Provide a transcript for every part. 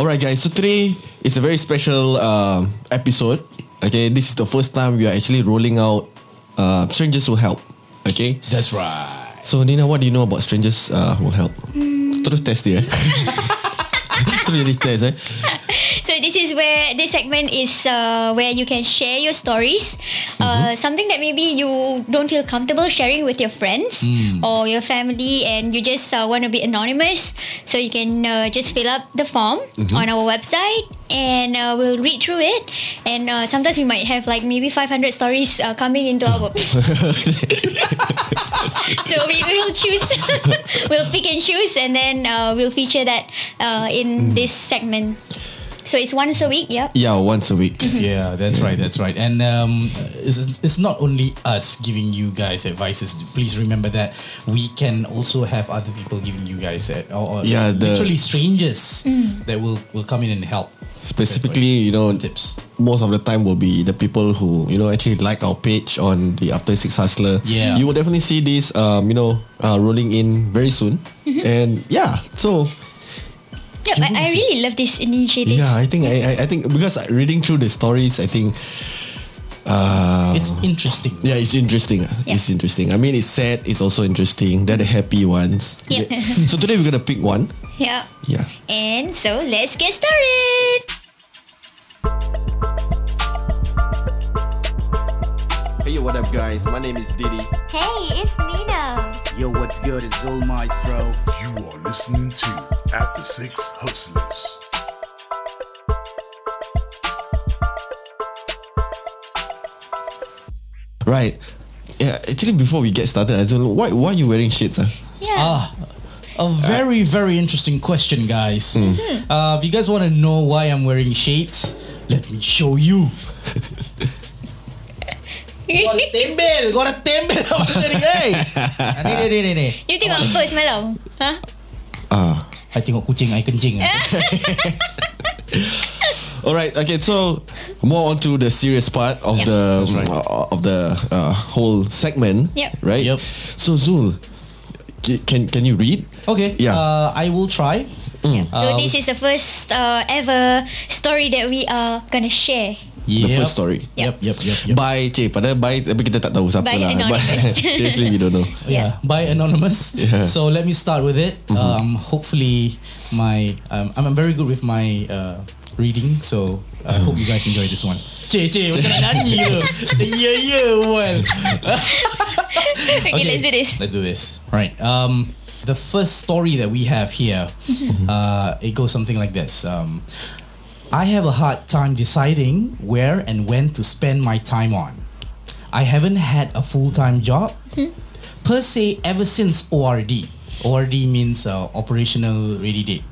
Alright, guys. So today is a very special um, episode. Okay, this is the first time we are actually rolling out uh, Strangers Will Help. Okay, That's right. so Nina, what do you know about Strangers uh, Will Help? Terus test dia. eh? Terus jadi test eh. Is where this segment is uh, where you can share your stories, uh, something that maybe you don't feel comfortable sharing with your friends or your family, and you just uh, want to be anonymous. So you can uh, just fill up the form on our website, and uh, we'll read through it. And uh, sometimes we might have like maybe 500 stories uh, coming into our. so we will choose, we'll pick and choose, and then uh, we'll feature that uh, in this segment. So it's once a week, yep. Yeah, once a week. Yeah, that's right. That's right. And um, it's, it's not only us giving you guys advices. Please remember that we can also have other people giving you guys uh, or, or Yeah, the- literally strangers that will will come in and help. Specifically, you know, tips. most of the time will be the people who you know actually like our page on the After Six Hustler. Yeah. you will definitely see this, um, you know, uh, rolling in very soon. And yeah, so Yep, I, I really love this initiative. yeah, I think I, I I think because reading through the stories, I think. Uh, It's interesting. yeah, it's interesting. Yeah. It's interesting. I mean, it's sad. It's also interesting. They're the happy ones. Yeah. So today we're gonna pick one. Yeah. Yeah. And so let's get started. Hey, what up, guys? My name is Diddy. Hey, it's Nina. Yo, what's good? It's Zul Maestro. You are listening to After Six Hustlers. Right. Yeah. Actually, before we get started, I don't know why. Why are you wearing shades? Ah. Yeah. Ah, a very very interesting question, guys. Uh, if you guys want to know why I'm wearing shades, let me show you. Ada tembel, kau ada tembel sama. Ah, Ni ni ni ni ni. you tengok apa semalam? Huh? Ah. I tengok kucing, I kencing. ah. All right. Okay. So more on to the serious part of Yep. the right. uh, of the uh, whole segment. Yep. Right. Yep. So Zul, ca- can can you read? Okay, Yeah. uh, I will try. Yeah. So Um, this is the first uh, ever story that we are gonna share. The first story. Yep, yep, yep, yep. By Cik Padahal by Tapi kita tak tahu siapa By lah But anonymous. Seriously we don't know Yeah, by anonymous. Yeah. So let me start with it. Um, hopefully, my um, I'm very good with my uh, reading, so I hope you guys enjoy this one. Cik, cik, macam nak nyanyi ke? Ya, ya, well. okay, let's do this. Let's do this. Right. Um, the first story that we have here, uh, it goes something like this. Um, I have a hard time deciding where and when to spend my time on. I haven't had a full time job per se ever since ORD. ORD means uh, operational ready date.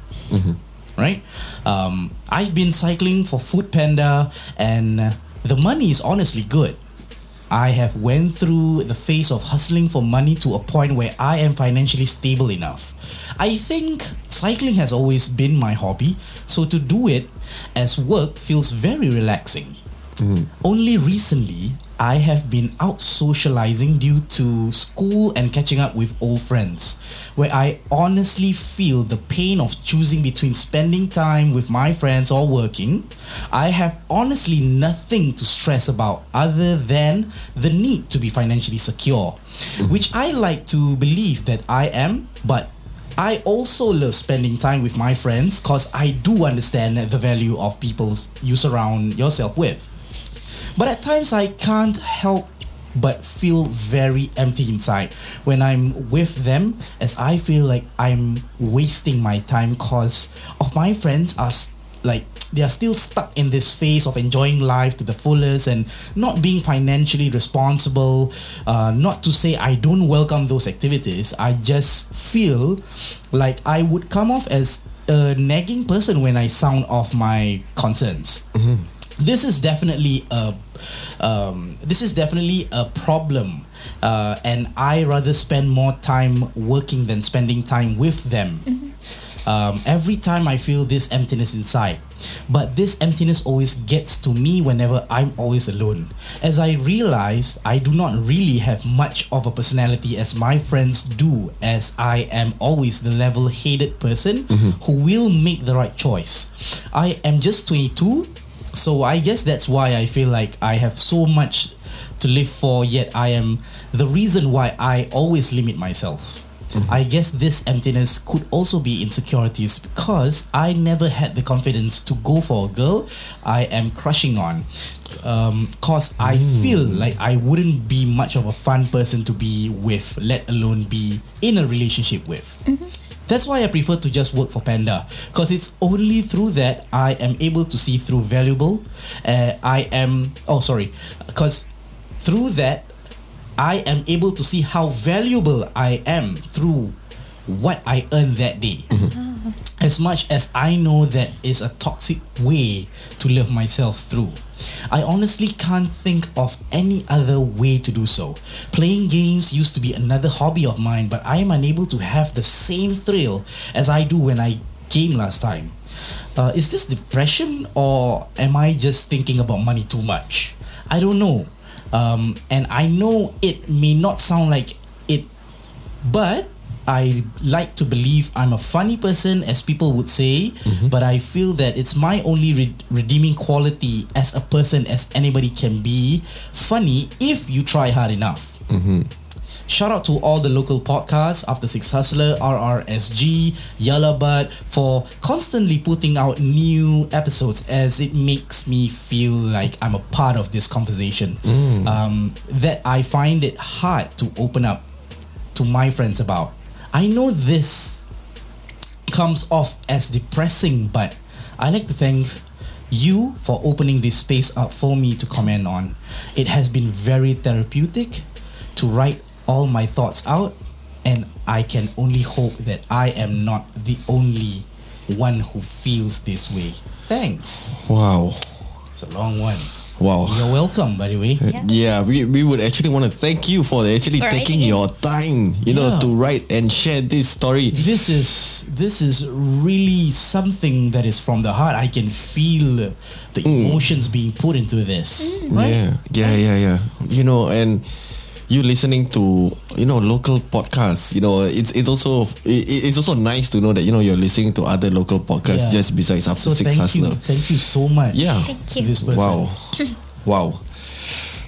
Right? Um, I've been cycling for Food Panda and uh, the money is honestly good. I have went through the phase of hustling for money to a point where I am financially stable enough. I think cycling has always been my hobby, so to do it as work feels very relaxing. Only recently, I have been out socializing due to school and catching up with old friends, where I honestly feel the pain of choosing between spending time with my friends or working. I have honestly nothing to stress about other than the need to be financially secure, which I like to believe that I am, but I also love spending time with my friends because I do understand the value of people you surround yourself with. But at times I can't help but feel very empty inside when I'm with them as I feel like I'm wasting my time cause of my friends are like they are still stuck in this phase of enjoying life to the fullest and not being financially responsible uh, not to say I don't welcome those activities. I just feel like I would come off as a nagging person when I sound off my concerns. This is definitely a um, this is definitely a problem uh, and i rather spend more time working than spending time with them Um, every time I feel this emptiness inside, but this emptiness always gets to me whenever I'm always alone. As I realize, I do not really have much of a personality as my friends do, as I am always the level headed person who will make the right choice. I am just 22, so I guess that's why I feel like I have so much to live for, yet I am the reason why I always limit myself. I guess this emptiness could also be insecurities because I never had the confidence to go for a girl I am crushing on. Um, cause I feel like I wouldn't be much of a fun person to be with, let alone be in a relationship with. That's why I prefer to just work for Panda because it's only through that I am able to see through valuable. Uh, I am oh sorry, because through that I am able to see how valuable I am through what I earn that day. As much as I know that is a toxic way to live myself through. I honestly can't think of any other way to do so. Playing games used to be another hobby of mine, but I am unable to have the same thrill as I do when I game last time. Uh, is this depression or am I just thinking about money too much? I don't know. Um, and I know it may not sound like it, but I like to believe I'm a funny person, as people would say, but I feel that it's my only re- redeeming quality as a person as anybody can be funny if you try hard enough. Shout out to all the local podcasts, After Six Hustler, RRSG, Bud, for constantly putting out new episodes as it makes me feel like I'm a part of this conversation. Um, that I find it hard to open up to my friends about. I know this comes off as depressing, but I like to thank you for opening this space up for me to comment on. It has been very therapeutic to write all my thoughts out, and I can only hope that I am not the only one who feels this way. Thanks. Wow. It's a long one. Wow. You're welcome, by the way. Uh, yeah, we, we would actually want to thank you for actually For taking your time, you know, to write and share this story. This is this is really something that is from the heart. I can feel the mm. emotions being put into this. Mm. Right? Yeah, yeah, yeah, yeah. You know, and you listening to you know local podcasts. You know, it's it's also it, it's also nice to know that you know you're listening to other local podcasts Yeah. just besides After So Six thank Hustler. you, thank you so much. Yeah. Thank you. this person. Wow. wow.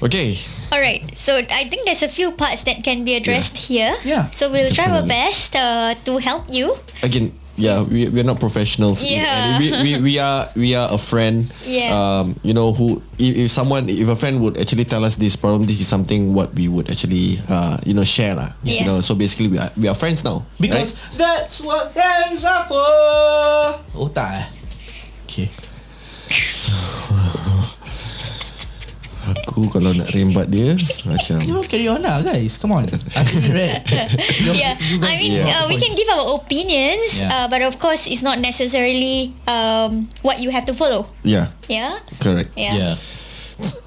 Okay. All right. So I think there's a few parts that can be addressed here. Yeah, So we'll try our definitely. best uh, to help you. Again, yeah, we we're not professionals. Yeah. We, we, we are we are a friend. Yeah. Um, you know who if, if someone if a friend would actually tell us this problem, this is something what we would actually uh you know share lah. Yes. You know, so basically we are we are friends now. Because right? that's what friends are for. Oh tak eh? Okay. aku kalau nak rembat dia macam You carry on lah guys. Come on. Yeah. I mean, Yeah. uh, we can give our opinions, Yeah. uh, but of course, it's not necessarily um, what you have to follow. yeah, Yeah. correct. Yeah. Yeah.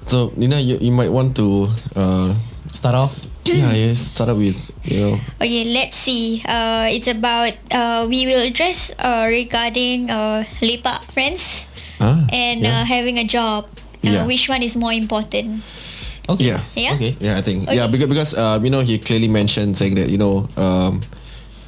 So Nina, you, you might want to uh Start off. yeah, yes, start up with you know Okay, let's see. Uh, it's about uh, we will address uh, regarding uh, lepak friends ah, and yeah. uh, having a job. Uh, Yeah. Which one is more important? Okay. Yeah. Yeah. Okay. Yeah, I think Okay. yeah because because um, you know he clearly mentioned saying that you know um,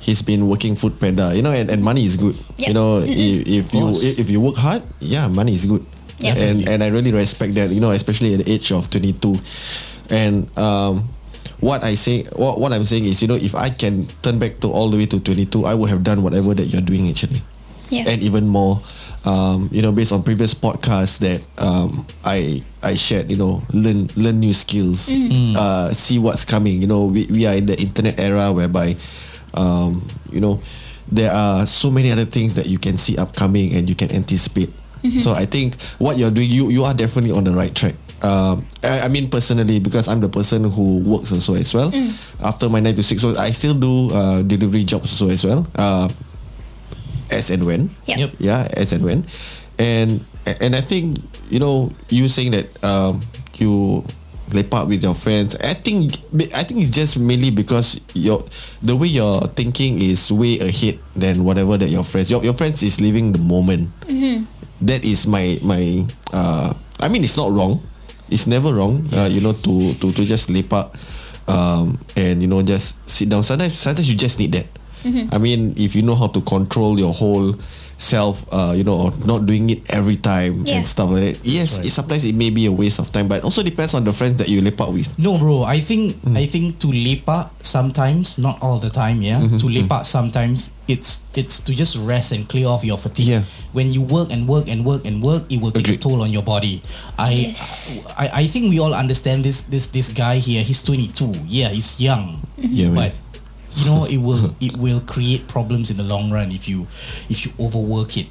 he's been working food panda you know and, and money is good Yeah. you know if, if you if you work hard yeah money is good Yeah. and and I really respect that you know especially at the age of 22 and um, what I say what, what I'm saying is you know if I can turn back to all the way to 22 I would have done whatever that you're doing actually Yeah. and even more um, you know based on previous podcasts that um, I I shared you know learn learn new skills uh, see what's coming. You know we, we are in the internet era whereby um, you know there are so many other things that you can see upcoming and you can anticipate. So I think what you're doing you you are definitely on the right track. Um, I, I mean personally because I'm the person who works also as well. After my 9 to 6 so I still do uh, delivery jobs also as well. Uh, as and when Yeah. Yep. yeah as and when and and I think you know you saying that um, you lepak with your friends. I think I think it's just mainly because your the way you're thinking is way ahead than whatever that your friends. Your your friends is living the moment. That is my my. Uh, I mean, it's not wrong. It's never wrong. Uh, you know, to to to just lepak, um, and you know, just sit down. Sometimes sometimes you just need that. I mean, if you know how to control your whole self, uh, you know, not doing it every time Yeah. and stuff like that. Yes, it, sometimes it may be a waste of time, but also depends on the friends that you lepak with. No, bro. I think I think to lepak sometimes, not all the time. Yeah, Mm-hmm, to lepak sometimes it's it's to just rest and clear off your fatigue. Yeah. When you work and work and work and work, it will take Agreed. a toll on your body. I, Yes. I I think we all understand this this this guy here. He's 22. Yeah, he's young. Yeah, man. but you know it will it will create problems in the long run if you if you overwork it.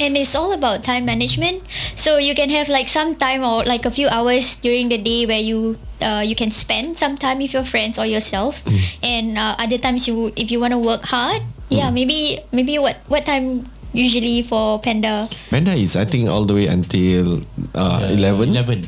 And it's all about time management. So you can have like some time or like a few hours during the day where you uh, you can spend some time with your friends or yourself, and uh, other times you if you want to work hard, yeah, maybe maybe what what time usually for Panda? Panda is I think all the way until uh, Uh, 11. 11.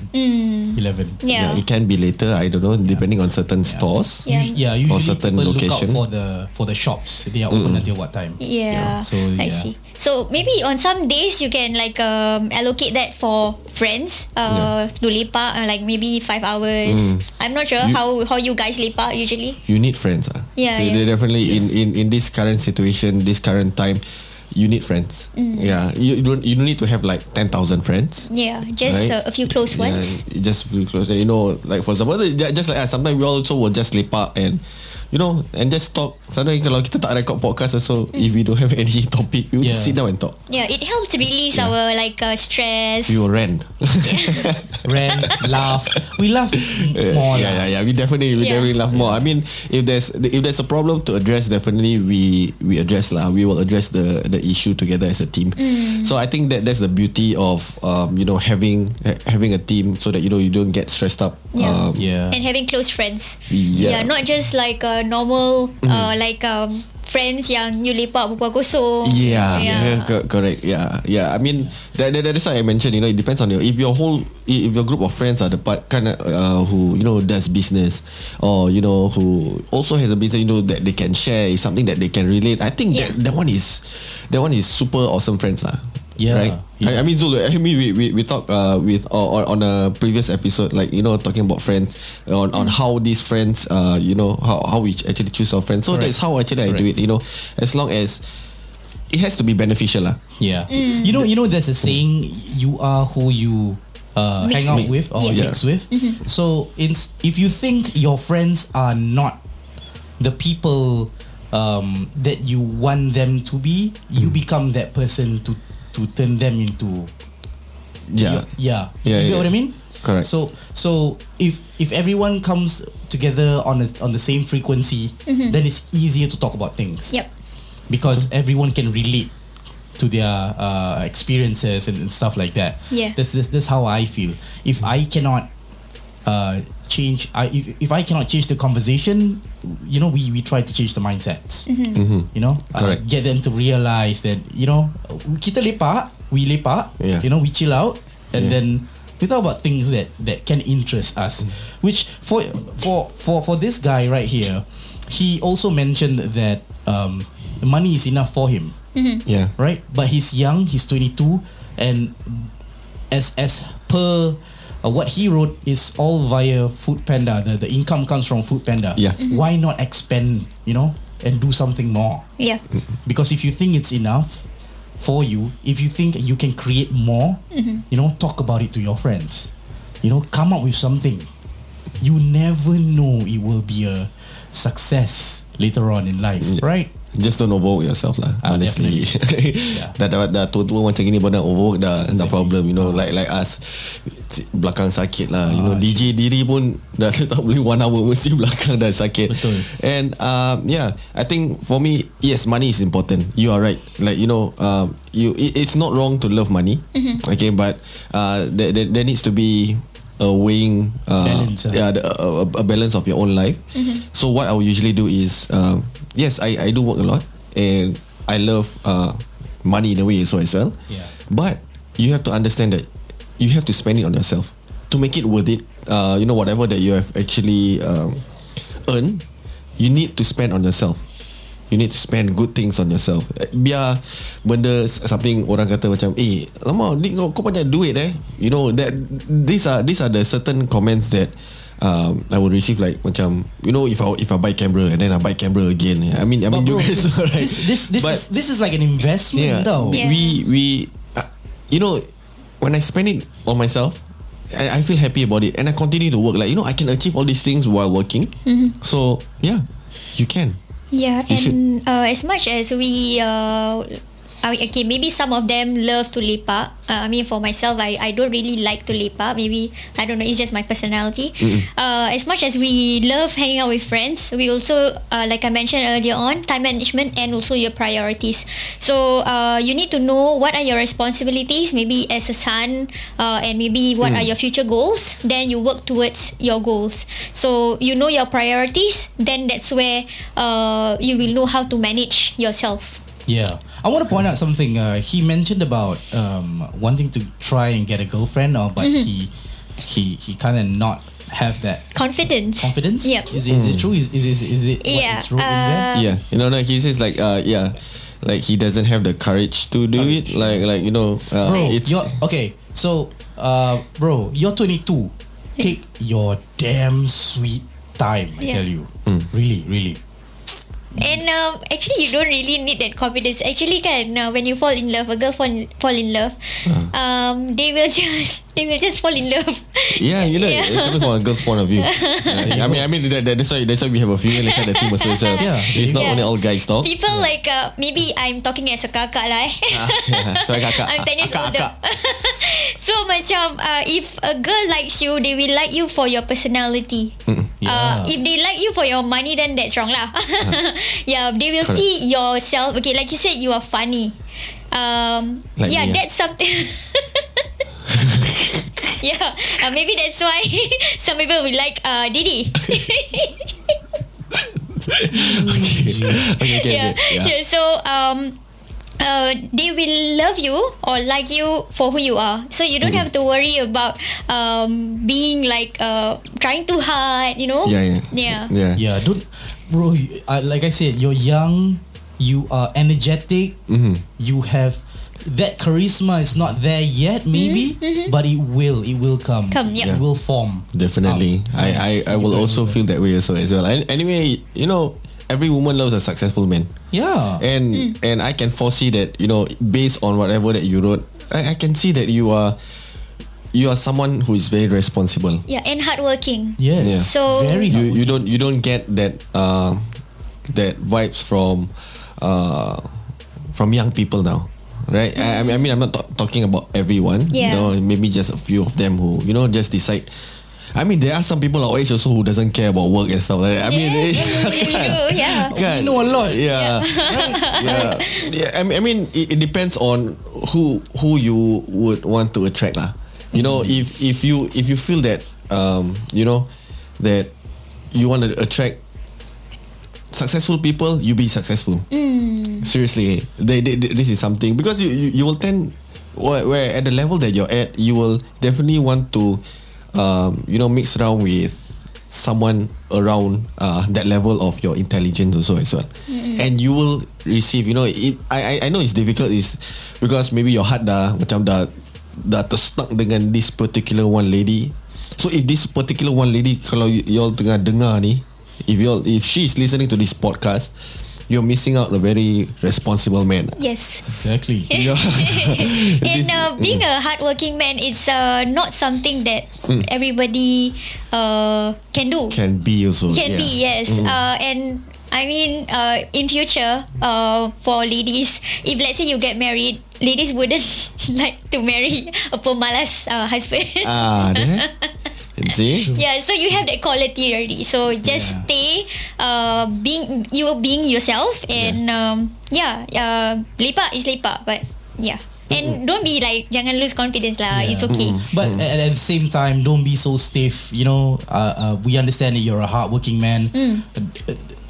11. Yeah, it can be later. I don't know, depending on certain stores. Yeah. Us- yeah, usually certain people location. look out for the for the shops. They are open until what time? Yeah, So, I see. So maybe on some days you can like um, allocate that for friends uh, to lepak, uh, like maybe five hours. I'm not sure You- how how you guys lepak usually. You need friends. Ah. Yeah, so yeah. they definitely in, in, in this current situation, this current time, you need friends. Mm. Yeah, you, you don't you don't need to have like ten thousand friends. Yeah, just Right. uh, a few close ones. Yeah, just few close. Ones. You know, like for example, just like us, sometimes we also will just lepak and you know and just talk. Sometimes kalau kita tak record podcast also, if we don't have any topic, we will just sit down and talk. Yeah, it helps release our like uh, stress. We will rant. Rant, laugh. We laugh more. yeah, yeah, yeah. We definitely, we Yeah. definitely laugh more. I mean, if there's if there's a problem to address, definitely we we address lah. We will address the the issue together as a team. So I think that that's the beauty of um, you know having ha- having a team so that you know you don't get stressed up. Yeah. Um, Yeah. and having close friends. Yeah. Yeah, not just like uh, normal uh, like um, friends yang you lepak berbual kosong. Yeah, yeah. yeah. co- correct. Yeah, yeah. I mean, that, that that's why I mentioned. You know, it depends on your if your whole if your group of friends are the part kind of uh, who you know does business or you know who also has a business. You know that they can share is something that they can relate. I think that Yeah. that one is that one is super awesome friends lah. Yeah, Right. yeah. I, I mean, Zul, I mean, we we, we talked uh, with uh, on, on a previous episode, like you know, talking about friends on, on how these friends, uh, you know, how, how we actually choose our friends. So Correct. that's how actually I do it. You know, as long as it has to be beneficial lah. Yeah. You know, you know, there's a saying: you are who you uh, Mix hang out with. with or Yeah. mix with. So, in, if you think your friends are not the people um, that you want them to be, you become that person to to turn them into Yeah. yeah. Yeah, you get yeah. what I mean? Correct. So so if if everyone comes together on a, on the same frequency, then it's easier to talk about things. Yep. Because everyone can relate to their uh, experiences and, and stuff like that. Yeah. That's, that's that's how I feel. If I cannot uh, change, I if, if I cannot change the conversation, you know, we we try to change the mindsets. You know, Uh, Correct. get them to realize that you know kita lepak, we lepak. Yeah. You know, we chill out, and Yeah. then we talk about things that that can interest us. Which for for for for this guy right here, he also mentioned that um, money is enough for him Yeah. right? But he's young, he's 22, and as as per uh, what he wrote is all via Food Panda. The the income comes from Food Panda. Yeah. Why not expand? You know, and do something more? Yeah. Because if you think it's enough for you, if you think you can create more, you know, talk about it to your friends. You know, come up with something. You never know it will be a success later on in life, right? Just don't overwork yourself lah. Ah, honestly, Yeah. dah dah dah tua-tua macam gini pun dah overwork dah, dah problem. You know, like like us belakang sakit lah. You know, Ah, DJ diri pun dah tak boleh one hour mesti belakang dah sakit. Betul. And um, yeah, I think for me, yes, money is important. You are right. Like you know, um, you it, it's not wrong to love money. Okay, but uh, there, there there needs to be a weighing uh, Balance, ah. yeah, the, a, a balance of your own life. So what I will usually do is, um, yes, I, I do work a lot and I love uh, money in a way so as well. Yeah. But you have to understand that you have to spend it on yourself to make it worth it. uh, you know whatever that you have actually um, earned, you need to spend on yourself. You need to spend good things on yourself. Eh, Biar benda something orang kata macam, eh, lama ni kau, kau banyak duit eh. You know that these are these are the certain comments that um, I will receive like macam you know if I if I buy camera and then I buy camera again. I mean I mean But you bro, guys know, right? this this this But- is this is like an investment yeah, though. Yeah. we we uh, you know when I spend it on myself I, I feel happy about it and I continue to work like you know I can achieve all these things while working so yeah you can Yeah, You and uh, as much as we, uh, I mean, okay, maybe some of them love to lepak. Uh, I mean, for myself, I, I don't really like to lepak. Maybe I don't know. It's just my personality. Uh, as much as we love hanging out with friends, we also, uh, like I mentioned earlier on, time management and also your priorities. So uh, you need to know what are your responsibilities, maybe as a son, uh, and maybe what are your future goals. Then you work towards your goals. So you know your priorities. Then that's where uh, you will know how to manage yourself. Yeah. I want to point out something. Uh, he mentioned about um, wanting to try and get a girlfriend, or but Mm-hmm. he he he kind of not have that Confidence. confidence. Yep. Is it, is it true? Is is is, is it what Yeah, it's wrote in there? uh, yeah you know like he says like uh yeah like he doesn't have the courage to do it like like you know uh, Bro, it's you're okay. So, uh, bro, you're 22. Take your damn sweet time. I Yeah. tell you, really, really. And um, actually, you don't really need that confidence. Actually, kan, uh, when you fall in love, a girl fall in, fall in love, um, they will just they will just fall in love. Yeah, you know, Yeah. it's from a girl's point of view. Yeah, I mean, I mean that, that, that's why that's why we have a female inside the team also. So Yeah. it's not Yeah. only all guys talk. People like uh, maybe I'm talking as a kakak lah. Eh. yeah. Sorry, kakak. I'm 10 years older. so macam uh, if a girl likes you, they will like you for your personality. Uh, Yeah. if they like you for your money, then that's wrong lah. yeah, they will Correct. see yourself. Okay, like you said, you are funny. Um, Like yeah, me, that's something. yeah, uh, maybe that's why some people will like uh, Didi. okay, okay, yeah. okay. Yeah. yeah. So um uh, they will love you or like you for who you are. So you don't Mm-hmm. have to worry about um, being like uh, trying too hard, you know? Yeah, yeah. Yeah. Yeah. Yeah, don't, bro. you- Uh, like I said, you're young. You are energetic. Mm-hmm. You have that charisma is not there yet, maybe, but it will. It will come. Mm-hmm, Come, yeah. It will form. Definitely. out. I, I, I will also feel that way also as well. And anyway, you know, every woman loves a successful man. Yeah. And Mm. and I can foresee that, you know, based on whatever that you wrote, I, I can see that you are you are someone who is very responsible. Yeah, and hardworking. yes. Yeah. So- very. You you don't you don't get that uh, that vibes from uh, from young people now. Right, I, I mean, I mean, I'm not ta- talking about everyone. Yeah. You know, maybe just a few of them who, you know, just decide. I mean, there are some people our age also who doesn't care about work and stuff like that. I mean, yeah, yeah, yeah, yeah, yeah. Kan? We know a lot. Yeah, yeah. yeah. I mean, I mean it, it depends on who who you would want to attract lah. You know, if if you if you feel that um you know that you want to attract successful people, you be successful. Seriously, they, they, they- this is something because you, you you will tend where, where at the level that you're at, you will definitely want to um you know mix around with someone around uh, that level of your intelligence also as well. And you will receive you know it, I, I I know it's difficult is because maybe your heart dah macam dah dah terstuck dengan this particular one lady. So if this particular one lady kalau y- y'all tengah dengar ni if y'all if she is listening to this podcast you're missing out a very responsible man Yes. Exactly. Know? And uh, being a hardworking man is uh, not something that everybody uh, can do. can be also Can yeah. be yes. Uh, and I mean, uh, in future, uh, for ladies, if let's say you get married, ladies wouldn't like to marry a pemalas uh, husband. ah there see yeah, so you have that quality already. So just Yeah. stay, uh, being you being yourself, and um, yeah, uh, lepak is lepak, but yeah. And don't be like jangan lose confidence lah. Yeah. It's okay. But at, at the same time, don't be so stiff. You know, uh, uh, we understand that you're a hardworking man. Mm.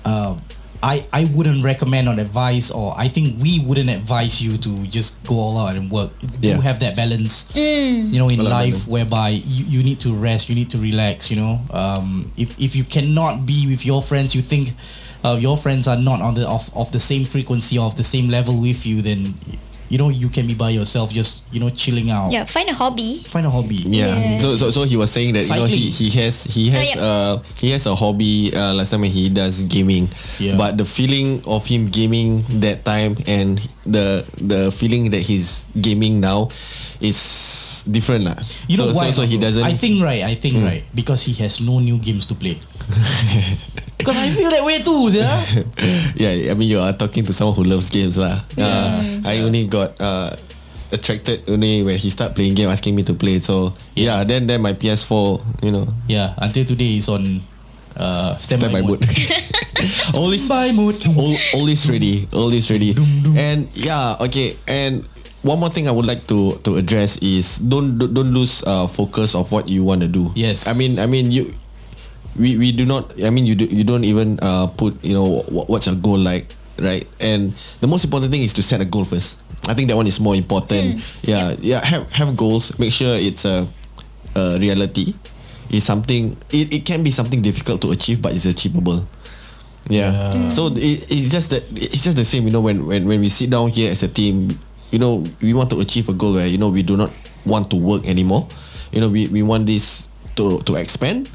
Uh, I, I wouldn't recommend or advise or I think we wouldn't advise you to just go all out and work. Yeah. Do have that balance, you know, in Well, I life whereby you, you need to rest, you need to relax, you know. Um, if, if you cannot be with your friends, you think uh, your friends are not on the of, of the same frequency or of the same level with you, then you know you can be by yourself, just you know chilling out. Yeah, find a hobby. Find a hobby. Yeah. Yeah. So, so so he was saying that you know he, he has he has Oh, yeah. uh he has a hobby uh, last time when he does gaming. Yeah. But the feeling of him gaming that time and the the feeling that he's gaming now is different lah. You so, know why? So, so he doesn't. I think right. I think Mm. right because he has no new games to play. Because I feel that way too, yeah. yeah, I mean you are talking to someone who loves games lah. Uh, I only got uh, attracted only when he start playing game, asking me to play. So yeah, then then my PS4, you know, Yeah, until today is on uh, standby, standby mode. mode. always Standby mode. Al- always ready, always ready. And yeah, okay. And one more thing I would like to to address is don't don't don't lose uh, focus of what you want to do. Yes. I mean I mean you. We, we do not I mean you do, you don't even uh, put you know what, what's your goal like right? And the most important thing is to set a goal first. I think that one is more important. Yeah yeah have have goals. Make sure it's a, a reality. It's something it, it can be something difficult to achieve but it's achievable. Yeah. So it, it's just that it's just the same, you know, when, when when we sit down here as a team, you know, we want to achieve a goal where you know we do not want to work anymore. You know, we, we want this to to expand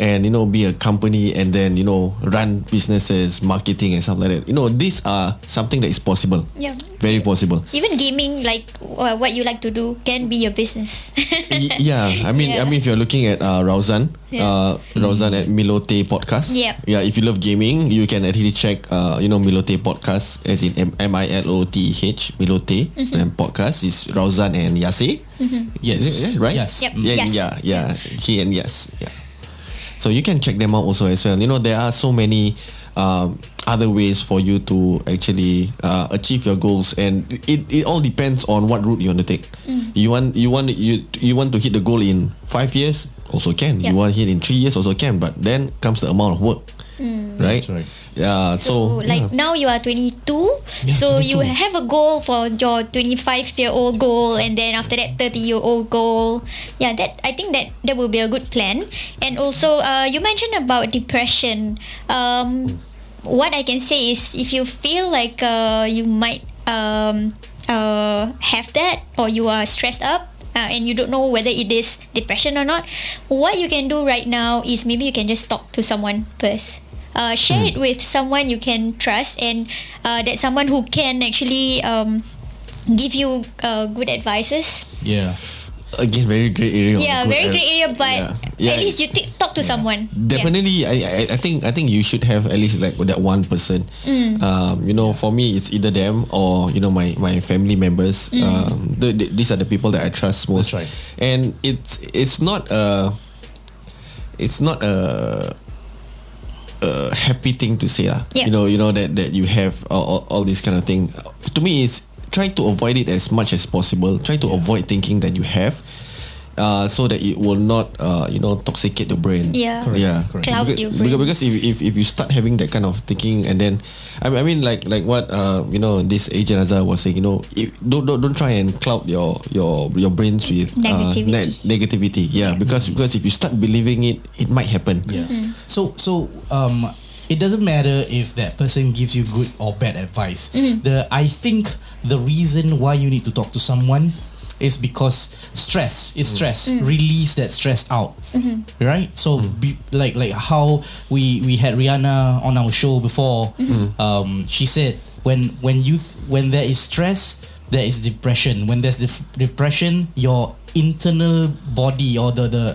and you know be a company and then you know run businesses, marketing and stuff like that. You know, these are something that is possible. Yeah. Very possible. Even gaming, like uh, what you like to do, can be your business. Y- yeah, I mean, I mean, if you're looking at uh, Rauzan, uh, Rauzan at Milote podcast, Yep. yeah, if you love gaming, you can actually check, uh, you know, Milote podcast, as in M M I L O T H Milote, and podcast is Rauzan and Yase, Yes. Is it- yeah, right? Yes. Yep. yeah, Yes. yeah, yeah, he and yes, yeah. So you can check them out also as well. You know, there are so many um, other ways for you to actually uh, achieve your goals, and it, it all depends on what route you want to take. You want you want you you want to hit the goal in five years, also can. Yeah. You want to hit in three years, also can. But then comes the amount of work, right? That's right. Yeah. So, So, like yeah. now you are 22. Yeah, so you have a goal for your 25 year old goal, and then after that 30 year old goal. Yeah, that I think that that will be a good plan. And also, uh, you mentioned about depression. Um, what I can say is, if you feel like uh, you might um, uh, have that, or you are stressed up. Uh, and you don't know whether it is depression or not. What you can do right now is maybe you can just talk to someone first uh, share it with someone you can trust and uh, that someone who can actually um, give you uh, good advices. Yeah. again, very great area. yeah, very ad- great area, but Yeah. Yeah. at least you t- talk to someone. Definitely, I, I I think I think you should have at least like that one person. Mm. Um, you know, for me, it's either them or you know my my family members. Mm. Um, the, the, these are the people that I trust most. That's right. And it's it's not a it's not a a happy thing to say lah. Yeah. You know, you know that that you have all, all, all this kind of thing. To me, it's try to avoid it as much as possible. Try to avoid thinking that you have. Uh, so that it will not, uh, you know, toxicate the brain. Yeah. Correct, yeah. correct. Cloud because, your because, brain. because if, if, if you start having that kind of thinking and then, I mean, I mean like like what uh, you know this agent Azhar was saying, you know, if, don't, don't don't try and cloud your your your brains with Negativity. Uh, ne- negativity. Yeah, because because if you start believing it, it might happen. Yeah. So so um it doesn't matter if that person gives you good or bad advice. The I think the reason why you need to talk to someone is because stress is mm. stress. Mm. Release that stress out. Mm-hmm. Right? So mm. be, like like how we we had Rihanna on our show before. Mm-hmm. Um she said when when you th- when there is stress there is depression when there's def- depression your internal body or the the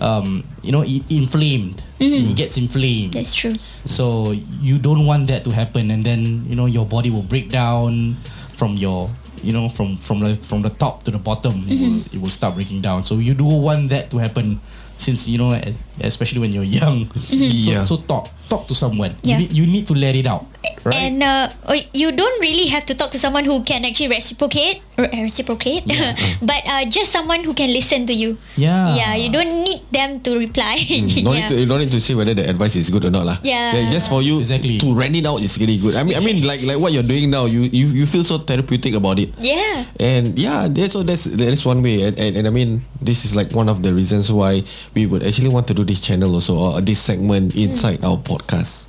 um you know it inflamed mm-hmm. it gets inflamed That's true. so you don't want that to happen and then you know your body will break down from your you know from from the from the top to the bottom it, will, it will start breaking down. So you do want that to happen since you know as, especially when you're young. Yeah. so, so talk talk to someone Yeah. you, need, you need to let it out Right. And uh, oh, you don't really have to talk to someone who can actually reciprocate, or reciprocate, but uh, just someone who can listen to you. Yeah. Yeah, you don't need them to reply. No yeah. need to, you don't need to say whether the advice is good or not lah. Yeah. Just for you Exactly. to rent it out is really good. I mean, I mean, like like what you're doing now, you you, you feel so therapeutic about it. yeah. And yeah, that's so that's that's one way. And, and and I mean, this is like one of the reasons why we would actually want to do this channel also or this segment inside our podcast.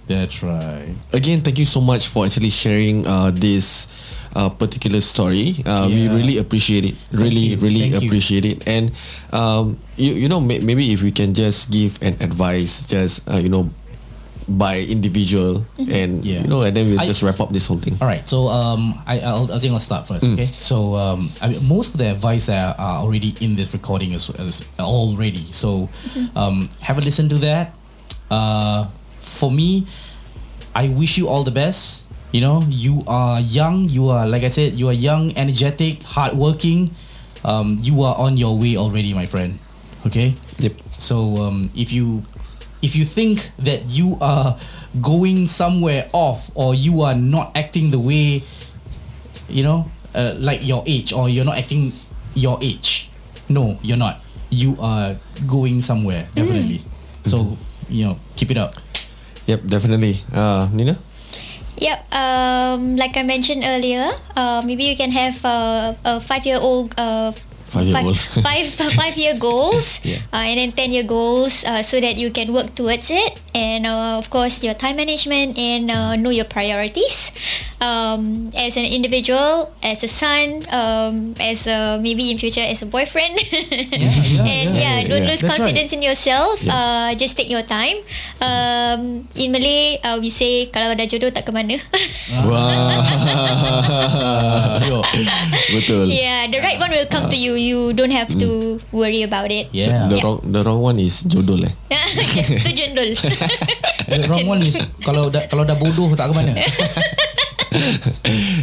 That's right. Again, thank you so much for actually sharing uh, this uh, particular story. Uh, We really appreciate it. Really, really thank you. appreciate it. And um, you you know may, maybe if we can just give an advice, just uh, you know, by individual, and Yeah. you know, and then we'll I- just wrap up this whole thing. All right, so um, I I'll, I think I'll start first. Okay, so um, I mean, most of the advice that are already in this recording is, is already. So um, have a listen to that. Uh, for me, I wish you all the best. You know, you are young. You are like I said, you are young, energetic, hardworking. Um, you are on your way already, my friend. Okay. Yep. So um, if you if you think that you are going somewhere off or you are not acting the way you know uh, like your age or you're not acting your age, no, you're not. You are going somewhere definitely. So you know, keep it up. Yep, definitely. Uh, Nina. Yep. Um, like I mentioned earlier, uh, maybe you can have uh, a five-year-old. Uh, Five-year-old. five five-year goals, Yeah. uh, and then ten-year goals, uh, so that you can work towards it. And uh, of course, your time management and uh, know your priorities. Um, as an individual, as a son, um, as a maybe in future as a boyfriend. yeah, and yeah, yeah, don't yeah. lose That's right. confidence in yourself. Yeah. Uh, just take your time. Um, in Malay, uh, we say kalau ada jodoh tak ke mana. Wah. Yo. Betul. yeah, the right one will come to you. You don't have to worry about it. Yeah. The wrong the wrong one is jodoh eh. Itu jendul. The wrong one is kalau dah kalau dah bodoh tak ke mana.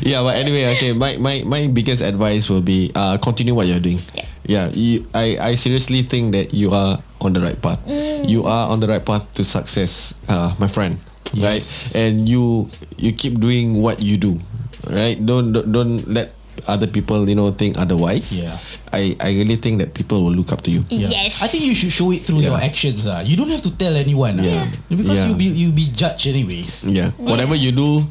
yeah, but anyway, okay. My my my biggest advice will be uh, continue what you're doing. Yeah. Yeah, you, I I seriously think that you are on the right path. You are on the right path to success, uh, my friend. Right, and you you keep doing what you do. Right, don't don't, don't let other people you know think otherwise. Yeah. I I really think that people will look up to you. Yes. I think you should show it through Yeah. your actions. Ah, you don't have to tell anyone. ah. Yeah. Because Yeah. you be you be judged anyways. Yeah. Whatever you do,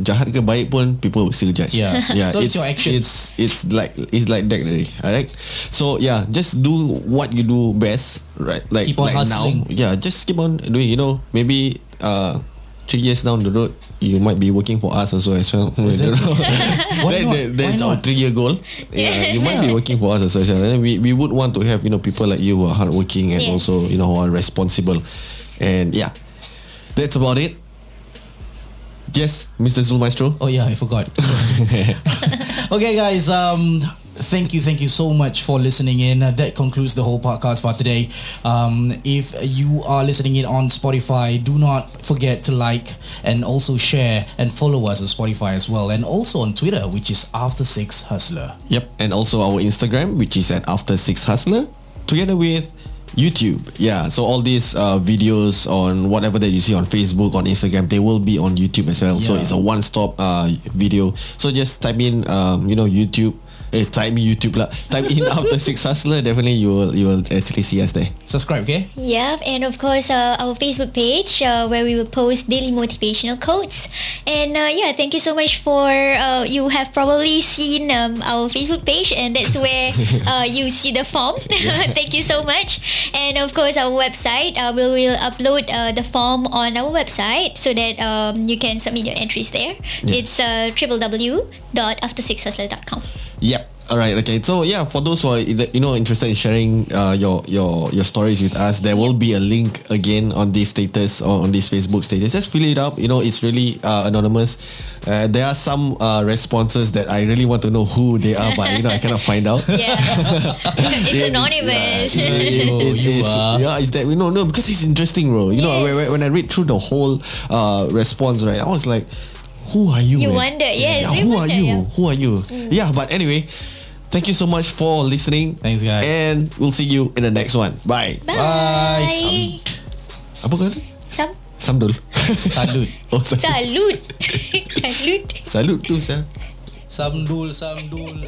jahat ke baik pun, people will still judge. Yeah. Yeah. So it's your actions. It's it's like it's like that already. Alright. So yeah, just do what you do best. Right. Like Keep on like hustling. now. Yeah. Just keep on doing. You know, maybe uh. Three years down the road, you might be working for us also as well. I don't know. Why That- not? that- that's Why our three-year goal. Yeah, you might be working for us as well. And we we would want to have you know people like you who are hardworking and Yeah. also you know who are responsible. And yeah, that's about it. Yes, Mr. Zulmaestro. Oh yeah, I forgot. okay, guys. Um, thank you, thank you so much for listening in. Uh, that concludes the whole podcast for today. Um, if you are listening in on Spotify, do not forget to like and also share and follow us on Spotify as well, and also on Twitter, which is After Six Hustler. Yep, and also our Instagram, which is at After Six Hustler, together with YouTube. Yeah, so all these uh, videos on whatever that you see on Facebook, on Instagram, they will be on YouTube as well. So it's a one-stop uh, video. So just type in, um, you know, YouTube. Eh, type YouTube lah. Type in After Six Hustler. Definitely, you will you will actually see us there. Subscribe, okay? Yep, and of course uh, our Facebook page uh, where we will post daily motivational quotes. And uh, yeah, thank you so much for uh, you have probably seen um, our Facebook page, and that's where uh, you see the form. thank you so much. And of course our website, uh, we will upload uh, the form on our website so that um, you can submit your entries there. Yeah. It's uh, www.aftersixhustler.com. Yep. All right. Okay. So yeah, for those who are you know interested in sharing uh, your your your stories with us, there will be a link again on this status or on this Facebook status. Just fill it up. You know, it's really uh, anonymous. Uh, there are some uh, responses that I really want to know who they are, but you know I cannot find out. Yeah, it's anonymous. yeah, it- Oh, it- you it's- are. yeah, is that we know no because it's interesting, bro. You know, Yes. when, when- when I read through the whole uh, response, right, I was like, who are you? You man? wonder, yes, Yeah, who are wonder, you? yeah. Who are you? Yeah, but anyway, thank you so much for listening. Thanks, guys. And we'll see you in the next one. Bye. Bye. Apa kata? Some Samdul. Salute. Oh, sa- Salute. Salute. salut tu sah. Samdul, samdul.